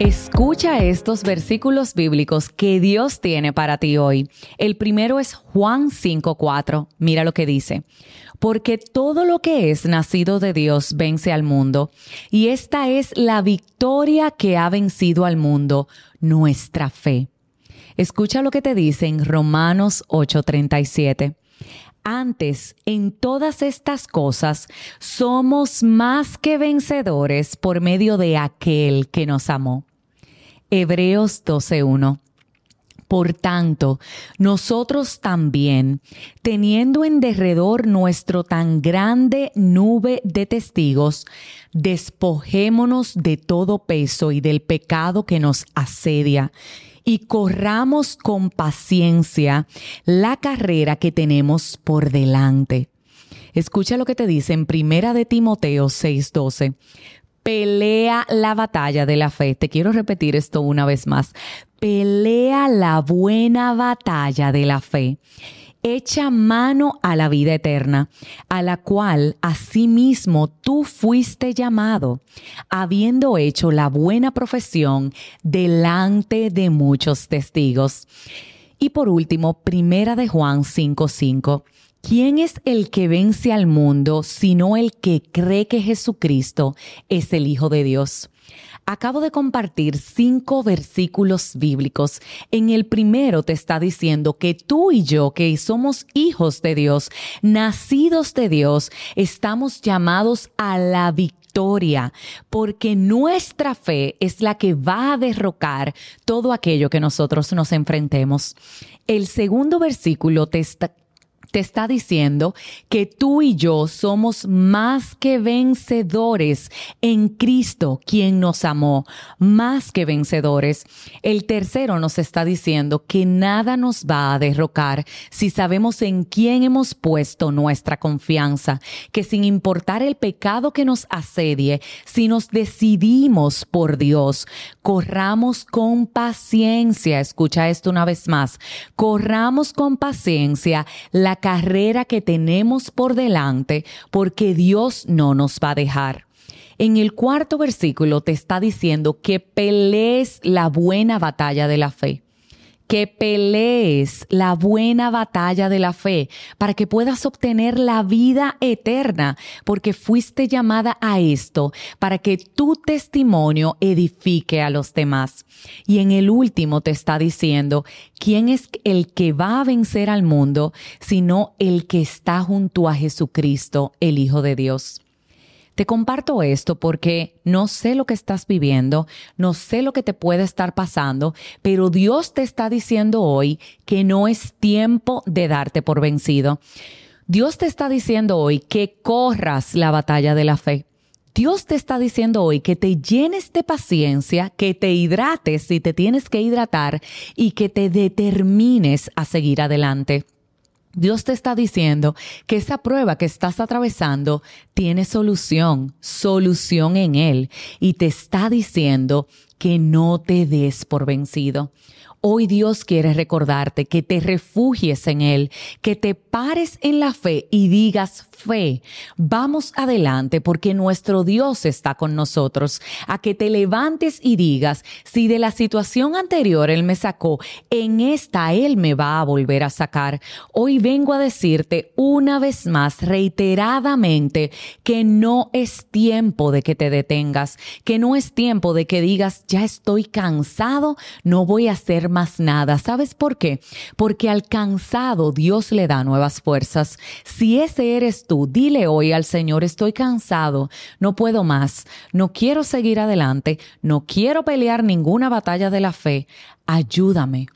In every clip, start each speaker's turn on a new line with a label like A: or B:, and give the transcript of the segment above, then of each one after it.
A: Escucha estos versículos bíblicos que Dios tiene para ti hoy. El primero es Juan 5:4. Mira lo que dice. Porque todo lo que es nacido de Dios vence al mundo, y esta es la victoria que ha vencido al mundo, nuestra fe. Escucha lo que te dice en Romanos 8:37. Antes, en todas estas cosas, somos más que vencedores por medio de aquel que nos amó. Hebreos 12.1. Por tanto, nosotros también, teniendo en derredor nuestro tan grande nube de testigos, despojémonos de todo peso y del pecado que nos asedia y corramos con paciencia la carrera que tenemos por delante. Escucha lo que te dice en Primera de Timoteo 6:12 pelea la batalla de la fe. Te quiero repetir esto una vez más. Pelea la buena batalla de la fe. Echa mano a la vida eterna, a la cual asimismo tú fuiste llamado, habiendo hecho la buena profesión delante de muchos testigos. Y por último, primera de Juan 5:5. ¿Quién es el que vence al mundo sino el que cree que Jesucristo es el Hijo de Dios? Acabo de compartir cinco versículos bíblicos. En el primero te está diciendo que tú y yo, que somos hijos de Dios, nacidos de Dios, estamos llamados a la victoria, porque nuestra fe es la que va a derrocar todo aquello que nosotros nos enfrentemos. El segundo versículo te está te está diciendo que tú y yo somos más que vencedores en Cristo, quien nos amó, más que vencedores. El tercero nos está diciendo que nada nos va a derrocar si sabemos en quién hemos puesto nuestra confianza, que sin importar el pecado que nos asedie, si nos decidimos por Dios, corramos con paciencia, escucha esto una vez más, corramos con paciencia la carrera que tenemos por delante porque Dios no nos va a dejar. En el cuarto versículo te está diciendo que pelees la buena batalla de la fe que pelees la buena batalla de la fe para que puedas obtener la vida eterna, porque fuiste llamada a esto, para que tu testimonio edifique a los demás. Y en el último te está diciendo, ¿quién es el que va a vencer al mundo, sino el que está junto a Jesucristo, el Hijo de Dios? Te comparto esto porque no sé lo que estás viviendo, no sé lo que te puede estar pasando, pero Dios te está diciendo hoy que no es tiempo de darte por vencido. Dios te está diciendo hoy que corras la batalla de la fe. Dios te está diciendo hoy que te llenes de paciencia, que te hidrates si te tienes que hidratar y que te determines a seguir adelante. Dios te está diciendo que esa prueba que estás atravesando tiene solución, solución en Él. Y te está diciendo que no te des por vencido. Hoy Dios quiere recordarte que te refugies en Él, que te pares en la fe y digas fe. Vamos adelante porque nuestro Dios está con nosotros. A que te levantes y digas, si de la situación anterior Él me sacó, en esta Él me va a volver a sacar. Hoy vengo a decirte una vez más, reiteradamente, que no es tiempo de que te detengas, que no es tiempo de que digas, ya estoy cansado, no voy a hacer más nada. ¿Sabes por qué? Porque al cansado Dios le da nuevas fuerzas. Si ese eres tú, dile hoy al Señor, estoy cansado, no puedo más, no quiero seguir adelante, no quiero pelear ninguna batalla de la fe, ayúdame.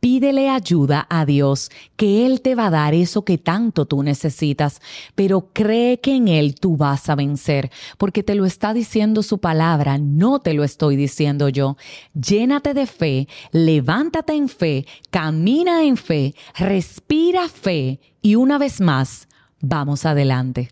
A: Pídele ayuda a Dios, que Él te va a dar eso que tanto tú necesitas, pero cree que en Él tú vas a vencer, porque te lo está diciendo su palabra, no te lo estoy diciendo yo. Llénate de fe, levántate en fe, camina en fe, respira fe y una vez más, vamos adelante.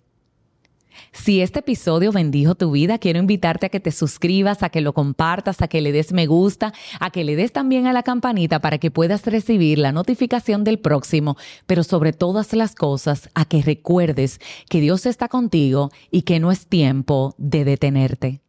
A: Si este episodio bendijo tu vida, quiero invitarte a que te suscribas, a que lo compartas, a que le des me gusta, a que le des también a la campanita para que puedas recibir la notificación del próximo, pero sobre todas las cosas, a que recuerdes que Dios está contigo y que no es tiempo de detenerte.